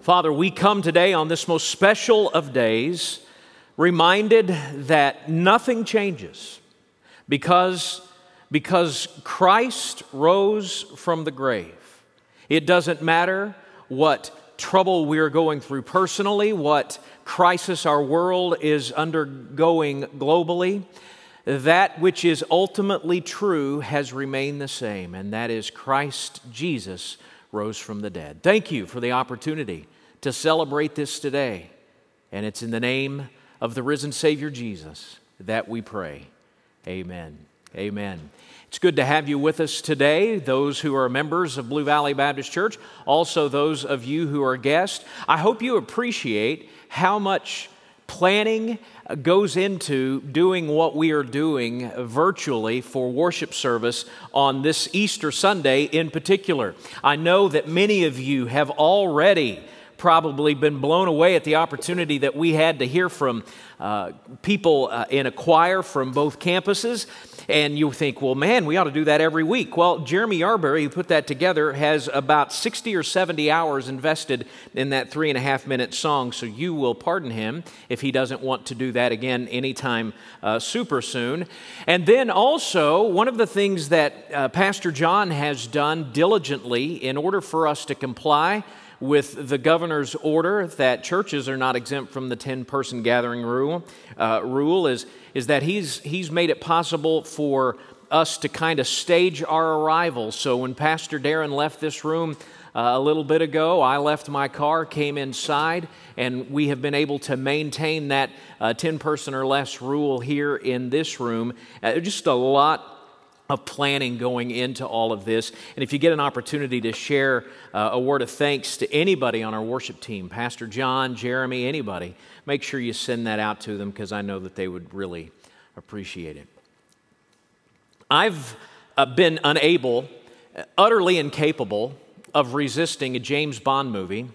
Father, we come today on this most special of days, reminded that nothing changes because, because Christ rose from the grave. It doesn't matter what trouble we're going through personally, what crisis our world is undergoing globally. That which is ultimately true has remained the same, and that is Christ Jesus rose from the dead. Thank you for the opportunity to celebrate this today. And it's in the name of the risen Savior Jesus that we pray. Amen. Amen. It's good to have you with us today, those who are members of Blue Valley Baptist Church, also those of you who are guests. I hope you appreciate how much planning goes into doing what we are doing virtually for worship service on this Easter Sunday in particular. I know that many of you have already probably been blown away at the opportunity that we had to hear from uh, people uh, in a choir from both campuses. And you think, well, man, we ought to do that every week. Well, Jeremy Yarberry, who put that together, has about 60 or 70 hours invested in that three and a half minute song. So you will pardon him if he doesn't want to do that again anytime uh, super soon. And then also, one of the things that uh, Pastor John has done diligently in order for us to comply with the governor's order that churches are not exempt from the 10 person gathering rule, uh, rule is, is that he's, he's made it possible for us to kind of stage our arrival. So when Pastor Darren left this room uh, a little bit ago, I left my car, came inside, and we have been able to maintain that uh, 10 person or less rule here in this room. Uh, just a lot of planning going into all of this. And if you get an opportunity to share uh, a word of thanks to anybody on our worship team, Pastor John, Jeremy, anybody, make sure you send that out to them because I know that they would really appreciate it. I've uh, been unable, utterly incapable of resisting a James Bond movie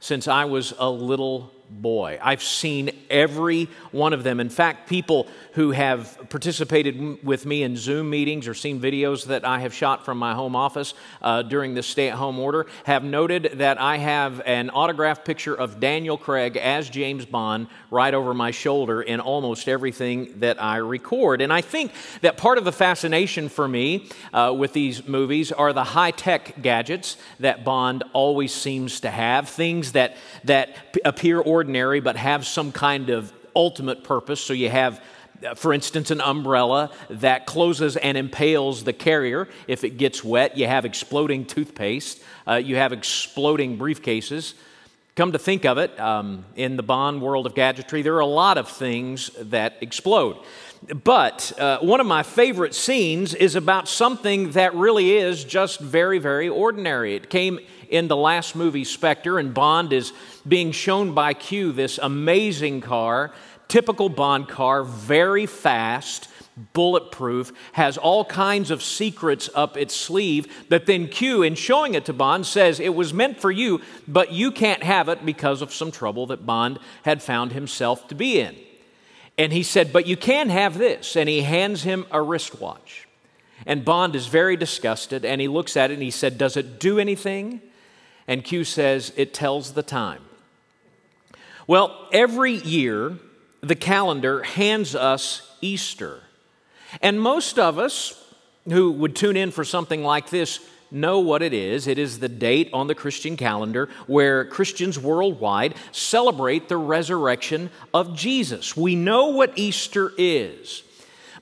since I was a little boy. I've seen every one of them. In fact, people who have participated with me in Zoom meetings or seen videos that I have shot from my home office uh, during the stay at home order have noted that I have an autographed picture of Daniel Craig as James Bond right over my shoulder in almost everything that I record. And I think that part of the fascination for me uh, with these movies are the high tech gadgets that Bond always seems to have, things that, that appear ordinary but have some kind of ultimate purpose. So you have for instance, an umbrella that closes and impales the carrier if it gets wet. You have exploding toothpaste. Uh, you have exploding briefcases. Come to think of it, um, in the Bond world of gadgetry, there are a lot of things that explode. But uh, one of my favorite scenes is about something that really is just very, very ordinary. It came in the last movie, Spectre, and Bond is being shown by Q this amazing car Typical Bond car, very fast, bulletproof, has all kinds of secrets up its sleeve. But then Q, in showing it to Bond, says it was meant for you, but you can't have it because of some trouble that Bond had found himself to be in. And he said, But you can have this. And he hands him a wristwatch. And Bond is very disgusted and he looks at it and he said, Does it do anything? And Q says, It tells the time. Well, every year, the calendar hands us Easter. And most of us who would tune in for something like this know what it is. It is the date on the Christian calendar where Christians worldwide celebrate the resurrection of Jesus. We know what Easter is.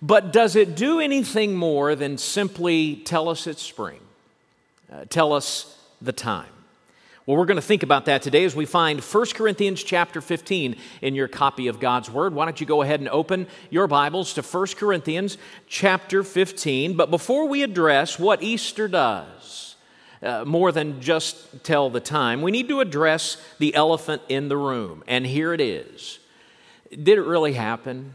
But does it do anything more than simply tell us it's spring? Uh, tell us the time? Well, we're going to think about that today as we find 1 Corinthians chapter 15 in your copy of God's Word. Why don't you go ahead and open your Bibles to 1 Corinthians chapter 15? But before we address what Easter does, uh, more than just tell the time, we need to address the elephant in the room. And here it is. Did it really happen?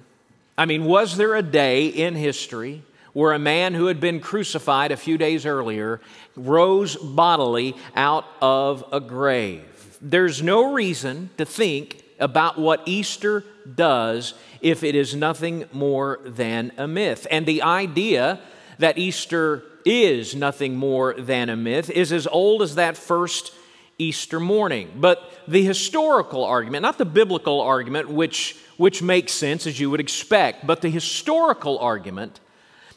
I mean, was there a day in history where a man who had been crucified a few days earlier rose bodily out of a grave. There's no reason to think about what Easter does if it is nothing more than a myth. And the idea that Easter is nothing more than a myth is as old as that first Easter morning. But the historical argument, not the biblical argument, which, which makes sense as you would expect, but the historical argument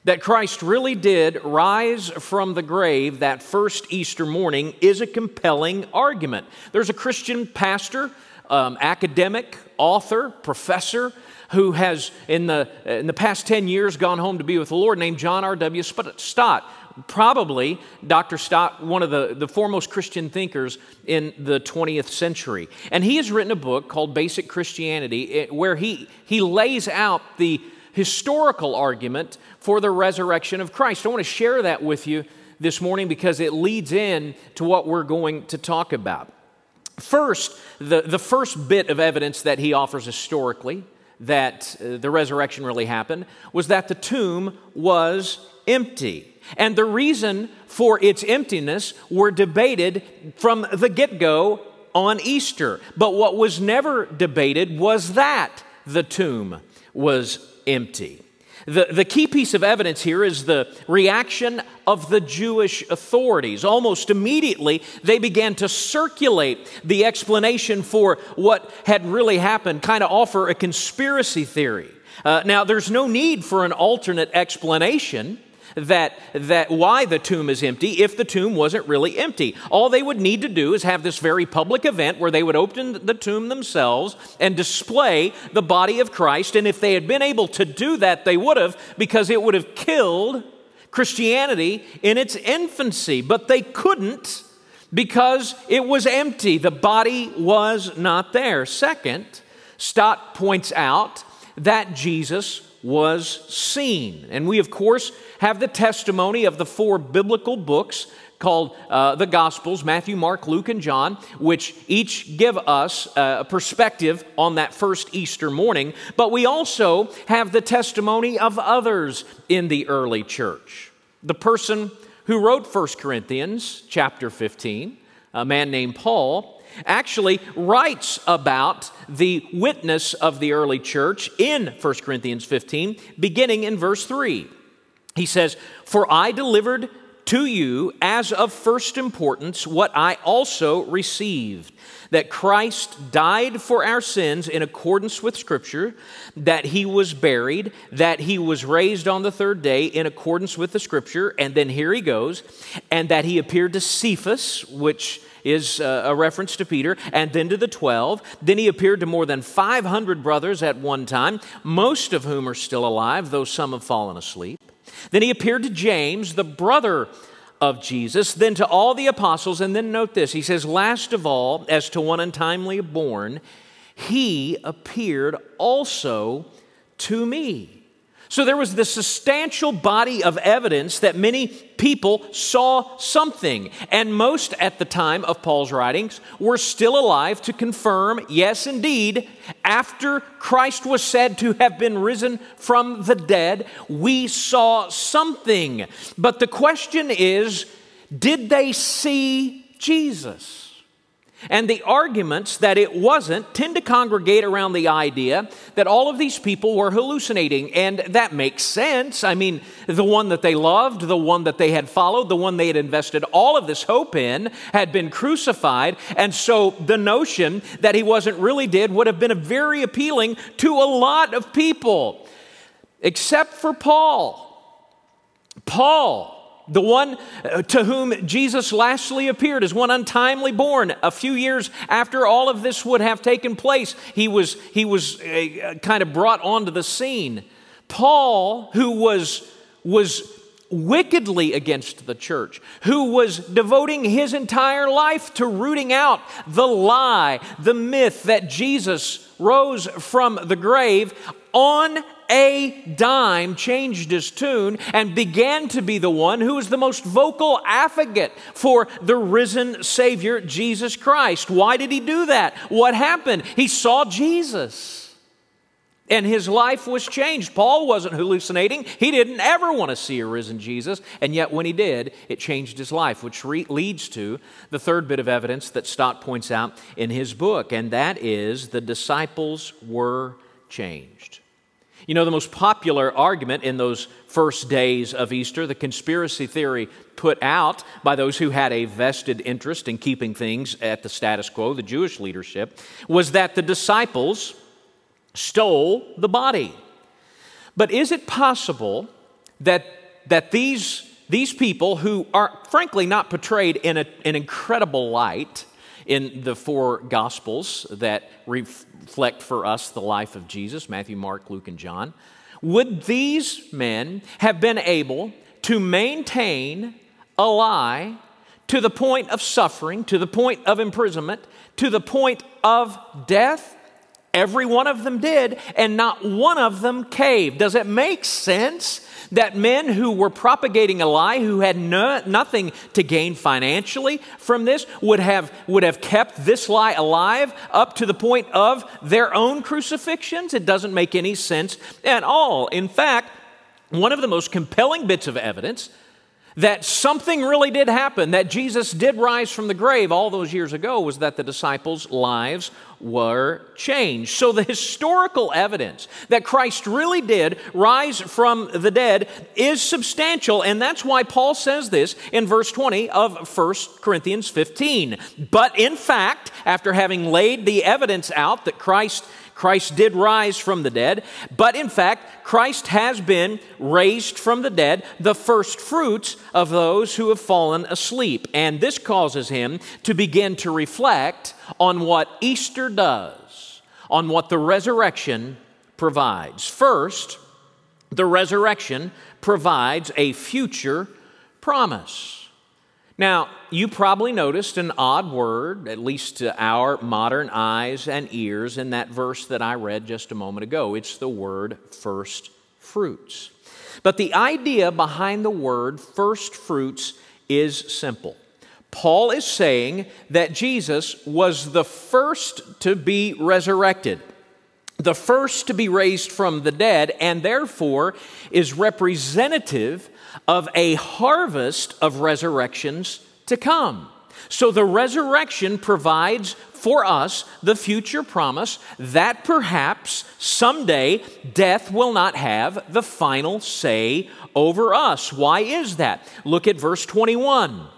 that Christ really did rise from the grave that first Easter morning is a compelling argument. There's a Christian pastor, um, academic, author, professor who has, in the, in the past 10 years, gone home to be with the Lord, named John R.W. Stott. Probably Dr. Stott, one of the, the foremost Christian thinkers in the 20th century. And he has written a book called Basic Christianity, eh, where he, he lays out the historical argument for the resurrection of Christ. I want to share that with you this morning because it leads in to what we're going to talk about. First, the, the first bit of evidence that he offers historically that uh, the resurrection really happened was that the tomb was empty. And the reason for its emptiness were debated from the get go on Easter. But what was never debated was that the tomb was empty. The, the key piece of evidence here is the reaction of the Jewish authorities. Almost immediately, they began to circulate the explanation for what had really happened, kind of offer a conspiracy theory. Uh, now, there's no need for an alternate explanation that, that why the tomb is empty if the tomb wasn't really empty. All they would need to do is have this very public event where they would open the tomb themselves and display the body of Christ. And if they had been able to do that, they would have, because it would have killed Christianity in its infancy. But they couldn't because it was empty. The body was not there. Second, Stott points out that Jesus was seen. And we, of course, have the testimony of the four biblical books called uh, the Gospels Matthew, Mark, Luke, and John, which each give us uh, a perspective on that first Easter morning. But we also have the testimony of others in the early church. The person who wrote 1 Corinthians chapter 15, a man named Paul, actually writes about the witness of the early church in 1 Corinthians 15, beginning in verse 3. He says, For I delivered to you as of first importance what I also received that Christ died for our sins in accordance with Scripture, that he was buried, that he was raised on the third day in accordance with the Scripture, and then here he goes, and that he appeared to Cephas, which is uh, a reference to Peter, and then to the 12. Then he appeared to more than 500 brothers at one time, most of whom are still alive, though some have fallen asleep. Then he appeared to James, the brother of Jesus, then to all the apostles, and then note this he says, Last of all, as to one untimely born, he appeared also to me. So there was this substantial body of evidence that many people saw something. And most at the time of Paul's writings were still alive to confirm, yes, indeed, after Christ was said to have been risen from the dead, we saw something. But the question is did they see Jesus? And the arguments that it wasn't tend to congregate around the idea that all of these people were hallucinating. And that makes sense. I mean, the one that they loved, the one that they had followed, the one they had invested all of this hope in had been crucified. And so the notion that he wasn't really dead would have been very appealing to a lot of people, except for Paul. Paul the one uh, to whom Jesus lastly appeared is one untimely born. A few years after all of this would have taken place, he was, he was uh, kind of brought onto the scene. Paul, who was, was wickedly against the church, who was devoting his entire life to rooting out the lie, the myth that Jesus rose from the grave, on a dime changed his tune and began to be the one who was the most vocal advocate for the risen Savior, Jesus Christ. Why did he do that? What happened? He saw Jesus. And his life was changed. Paul wasn't hallucinating. He didn't ever want to see a risen Jesus. And yet, when he did, it changed his life, which re- leads to the third bit of evidence that Stott points out in his book, and that is the disciples were changed. You know, the most popular argument in those first days of Easter, the conspiracy theory put out by those who had a vested interest in keeping things at the status quo, the Jewish leadership, was that the disciples stole the body. But is it possible that, that these, these people, who are frankly not portrayed in a, an incredible light, in the four Gospels that reflect for us the life of Jesus Matthew, Mark, Luke, and John. Would these men have been able to maintain a lie to the point of suffering, to the point of imprisonment, to the point of death? Every one of them did, and not one of them caved. Does it make sense that men who were propagating a lie, who had no, nothing to gain financially from this, would have, would have kept this lie alive up to the point of their own crucifixions? It doesn't make any sense at all. In fact, one of the most compelling bits of evidence that something really did happen, that Jesus did rise from the grave all those years ago, was that the disciples' lives were changed. So the historical evidence that Christ really did rise from the dead is substantial, and that's why Paul says this in verse 20 of 1 Corinthians 15. But in fact, after having laid the evidence out that Christ Christ did rise from the dead, but in fact, Christ has been raised from the dead, the first fruits of those who have fallen asleep. And this causes him to begin to reflect on what Easter does, on what the resurrection provides. First, the resurrection provides a future promise. Now, you probably noticed an odd word, at least to our modern eyes and ears, in that verse that I read just a moment ago. It's the word first fruits. But the idea behind the word first fruits is simple. Paul is saying that Jesus was the first to be resurrected, the first to be raised from the dead, and therefore is representative of a harvest of resurrections to come. So the resurrection provides for us the future promise that perhaps someday death will not have the final say over us. Why is that? Look at verse 21.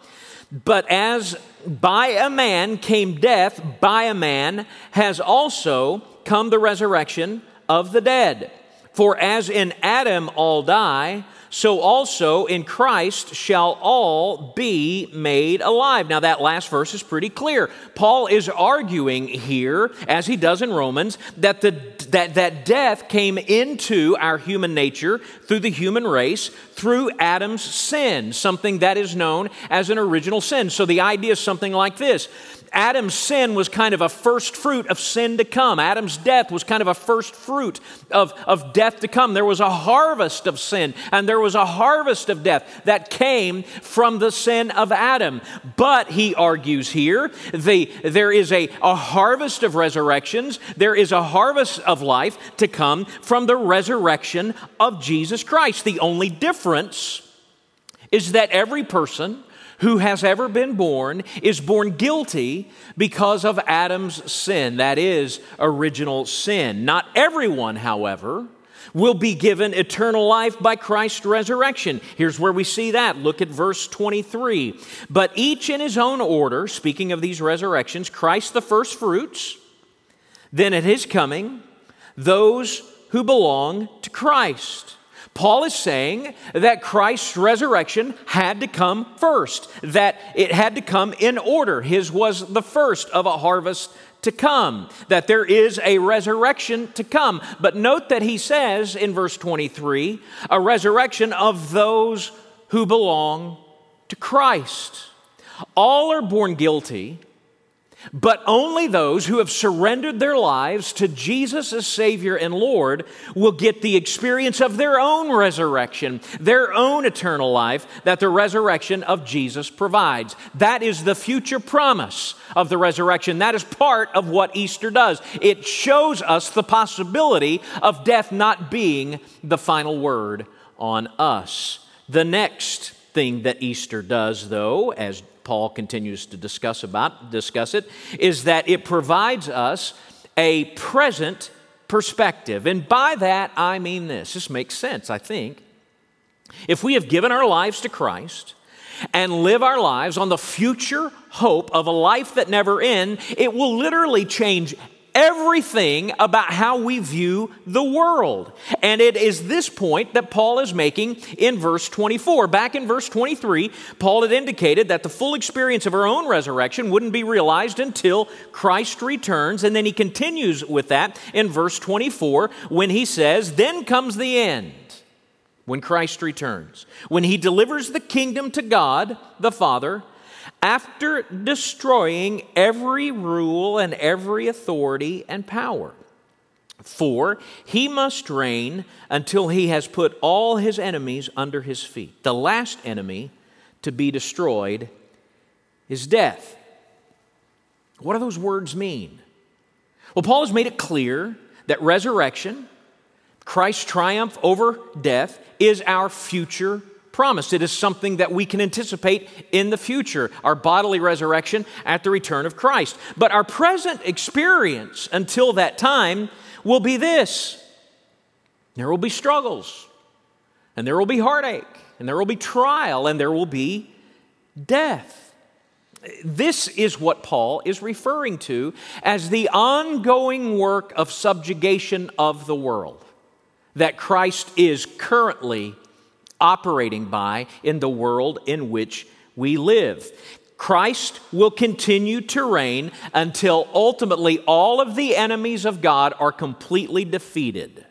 But as by a man came death, by a man has also come the resurrection of the dead. For as in Adam all die, so also in Christ shall all be made alive. Now, that last verse is pretty clear. Paul is arguing here, as he does in Romans, that, the, that, that death came into our human nature through the human race through Adam's sin, something that is known as an original sin. So the idea is something like this Adam's sin was kind of a first fruit of sin to come. Adam's death was kind of a first fruit of, of death to come. There was a harvest of sin and there was a harvest of death that came from the sin of Adam. But, he argues here, the, there is a, a harvest of resurrections, there is a harvest of life to come from the resurrection of Jesus Christ. The only difference is that every person who has ever been born is born guilty because of Adam's sin, that is, original sin. Not everyone, however, will be given eternal life by Christ's resurrection. Here's where we see that. Look at verse 23. But each in his own order, speaking of these resurrections, Christ the first fruits, then at his coming, those who belong to Christ. Paul is saying that Christ's resurrection had to come first, that it had to come in order. His was the first of a harvest to come, that there is a resurrection to come. But note that he says in verse 23 a resurrection of those who belong to Christ. All are born guilty but only those who have surrendered their lives to Jesus as Savior and Lord will get the experience of their own resurrection, their own eternal life that the resurrection of Jesus provides. That is the future promise of the resurrection. That is part of what Easter does. It shows us the possibility of death not being the final word on us. The next thing that Easter does, though, as Paul continues to discuss about discuss it is that it provides us a present perspective. And by that, I mean this. This makes sense, I think. If we have given our lives to Christ, and live our lives on the future hope of a life that never ends, it will literally change everything about how we view the world. And it is this point that Paul is making in verse 24. Back in verse 23, Paul had indicated that the full experience of our own resurrection wouldn't be realized until Christ returns. And then he continues with that in verse 24 when he says, Then comes the end. When Christ returns, when he delivers the kingdom to God the Father, after destroying every rule and every authority and power. For he must reign until he has put all his enemies under his feet. The last enemy to be destroyed is death. What do those words mean? Well, Paul has made it clear that resurrection, Christ's triumph over death, is our future promised. It is something that we can anticipate in the future, our bodily resurrection at the return of Christ. But our present experience until that time will be this there will be struggles, and there will be heartache, and there will be trial, and there will be death. This is what Paul is referring to as the ongoing work of subjugation of the world that Christ is currently operating by in the world in which we live. Christ will continue to reign until ultimately all of the enemies of God are completely defeated.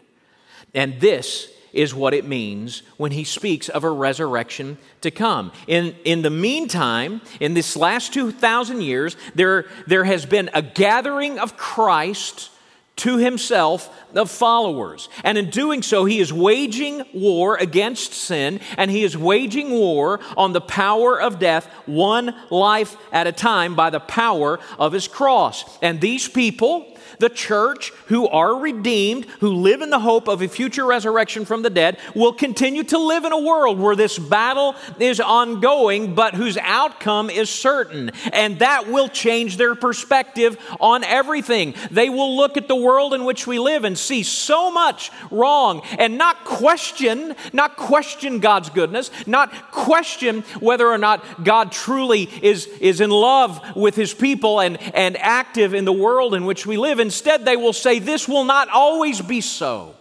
And this is what it means when he speaks of a resurrection to come. In, in the meantime, in this last 2,000 years, there, there has been a gathering of Christ to himself of followers. And in doing so, he is waging war against sin and he is waging war on the power of death, one life at a time, by the power of his cross. And these people, the church who are redeemed, who live in the hope of a future resurrection from the dead, will continue to live in a world where this battle is ongoing, but whose outcome is certain. And that will change their perspective on everything. They will look at the world in which we live and see so much wrong and not question, not question God's goodness, not question whether or not God truly is, is in love with his people and, and active in the world in which we live. Instead, they will say, This will not always be so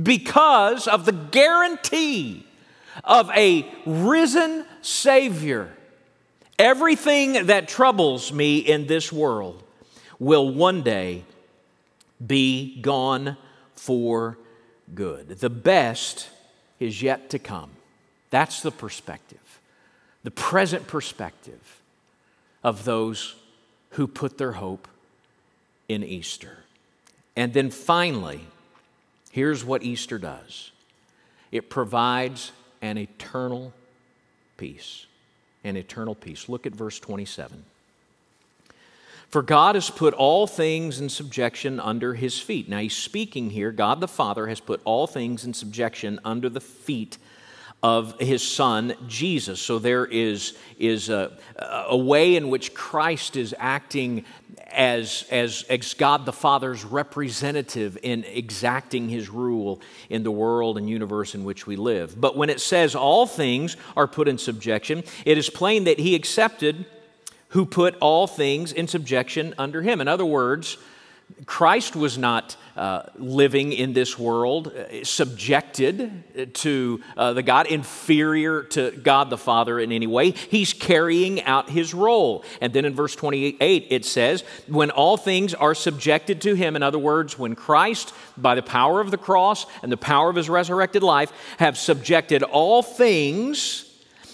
because of the guarantee of a risen Savior. Everything that troubles me in this world will one day be gone for good. The best is yet to come. That's the perspective, the present perspective of those who put their hope in Easter. And then finally, here's what Easter does it provides an eternal peace. An eternal peace. Look at verse 27. For God has put all things in subjection under his feet. Now he's speaking here. God the Father has put all things in subjection under the feet of his son Jesus. So there is, is a, a way in which Christ is acting as, as, as God the Father's representative in exacting his rule in the world and universe in which we live. But when it says all things are put in subjection, it is plain that he accepted who put all things in subjection under him. In other words, Christ was not uh, living in this world uh, subjected to uh, the God, inferior to God the Father in any way. He's carrying out his role. And then in verse 28, it says, When all things are subjected to him, in other words, when Christ, by the power of the cross and the power of his resurrected life, have subjected all things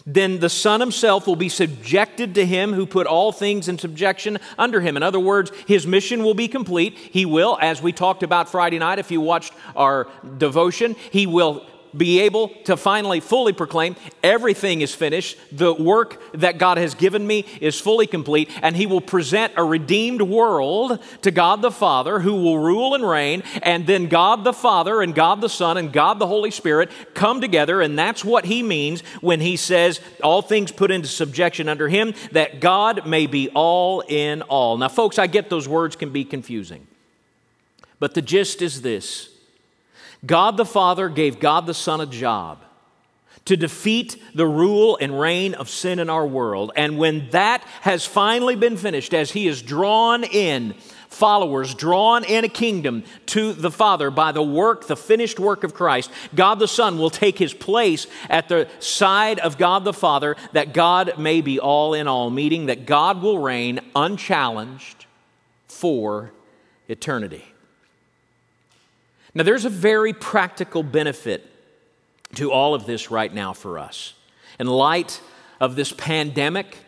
then the Son himself will be subjected to him who put all things in subjection under him. In other words, his mission will be complete. He will, as we talked about Friday night, if you watched our devotion, he will be able to finally fully proclaim everything is finished. The work that God has given me is fully complete, and He will present a redeemed world to God the Father who will rule and reign. And then God the Father and God the Son and God the Holy Spirit come together, and that's what He means when He says, All things put into subjection under Him, that God may be all in all. Now, folks, I get those words can be confusing. But the gist is this God the Father gave God the Son a job to defeat the rule and reign of sin in our world. And when that has finally been finished, as He is drawn in followers, drawn in a kingdom to the Father by the work, the finished work of Christ, God the Son will take His place at the side of God the Father that God may be all in all, meaning that God will reign unchallenged for eternity. Now, there's a very practical benefit to all of this right now for us. In light of this pandemic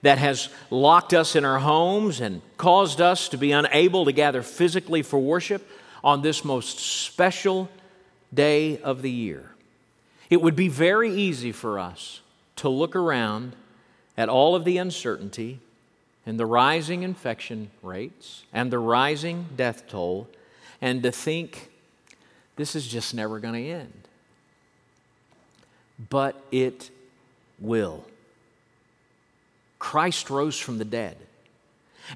that has locked us in our homes and caused us to be unable to gather physically for worship on this most special day of the year, it would be very easy for us to look around at all of the uncertainty and the rising infection rates and the rising death toll and to think this is just never going to end. But it will. Christ rose from the dead.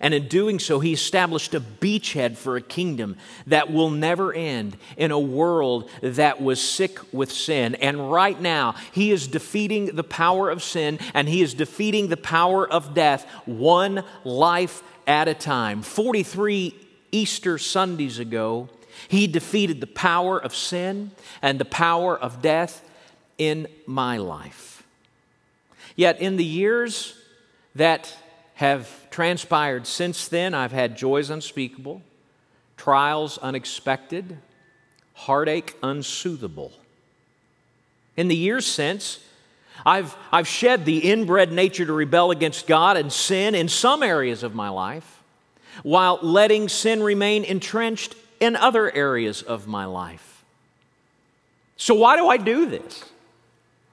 And in doing so, he established a beachhead for a kingdom that will never end in a world that was sick with sin. And right now, he is defeating the power of sin and he is defeating the power of death one life at a time. 43 Easter Sundays ago, he defeated the power of sin and the power of death in my life. Yet, in the years that have transpired since then, I've had joys unspeakable, trials unexpected, heartache unsoothable. In the years since, I've, I've shed the inbred nature to rebel against God and sin in some areas of my life, while letting sin remain entrenched in other areas of my life. So, why do I do this?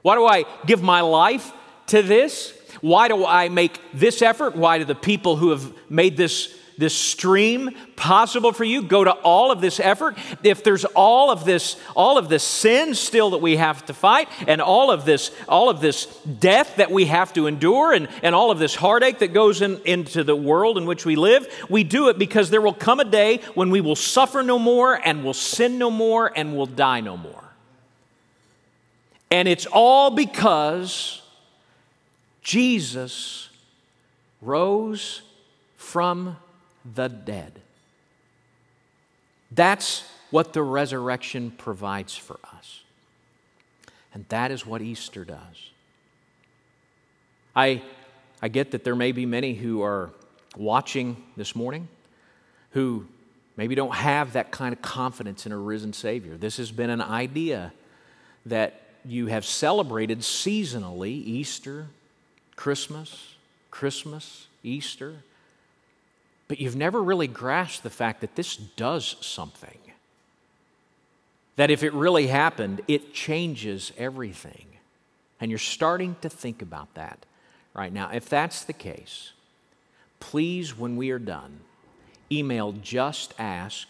Why do I give my life to this? Why do I make this effort? Why do the people who have made this this stream possible for you go to all of this effort. If there's all of this all of this sin still that we have to fight and all of this all of this death that we have to endure and, and all of this heartache that goes in, into the world in which we live we do it because there will come a day when we will suffer no more and will sin no more and will die no more. And it's all because jesus rose from the dead. That's what the resurrection provides for us. And that is what Easter does. I, I get that there may be many who are watching this morning who maybe don't have that kind of confidence in a risen Savior. This has been an idea that you have celebrated seasonally Easter, Christmas, Christmas, Easter but you've never really grasped the fact that this does something. That if it really happened, it changes everything. And you're starting to think about that right now. If that's the case, please, when we are done, email just ask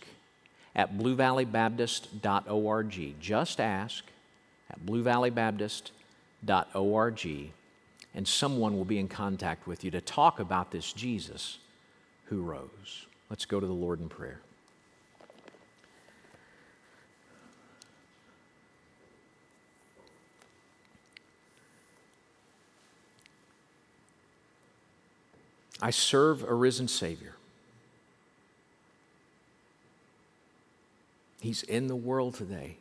at bluevalleybaptist.org. Just ask at bluevalleybaptist.org, and someone will be in contact with you to talk about this Jesus who rose. Let's go to the Lord in prayer. I serve a risen Savior. He's in the world today.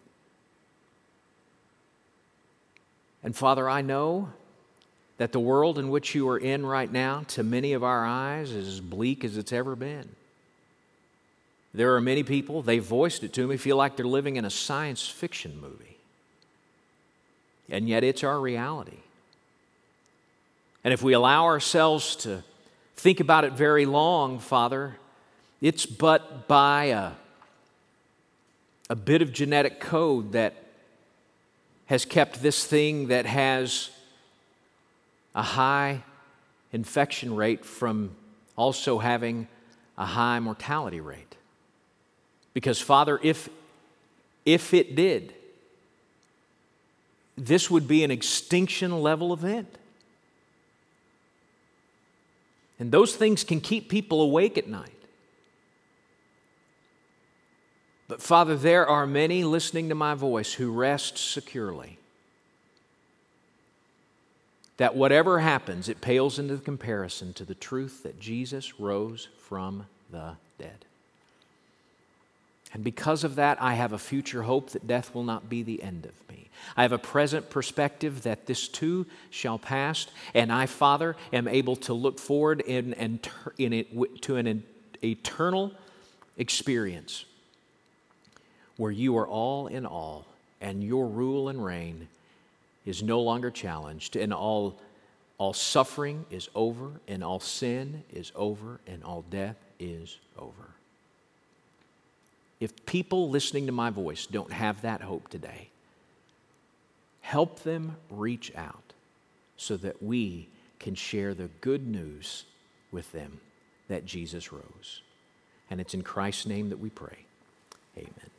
And Father, I know that the world in which you are in right now, to many of our eyes, is as bleak as it's ever been. There are many people, they voiced it to me, feel like they're living in a science fiction movie. And yet it's our reality. And if we allow ourselves to think about it very long, Father, it's but by a, a bit of genetic code that has kept this thing that has a high infection rate from also having a high mortality rate. Because, Father, if, if it did, this would be an extinction level event. And those things can keep people awake at night. But Father, there are many listening to my voice who rest securely. That whatever happens, it pales into the comparison to the truth that Jesus rose from the dead. And because of that, I have a future hope that death will not be the end of me. I have a present perspective that this too shall pass, and I, Father, am able to look forward in, in, in it, to an eternal experience where you are all in all, and your rule and reign is no longer challenged, and all, all suffering is over, and all sin is over, and all death is over. If people listening to my voice don't have that hope today, help them reach out so that we can share the good news with them that Jesus rose. And it's in Christ's name that we pray. Amen.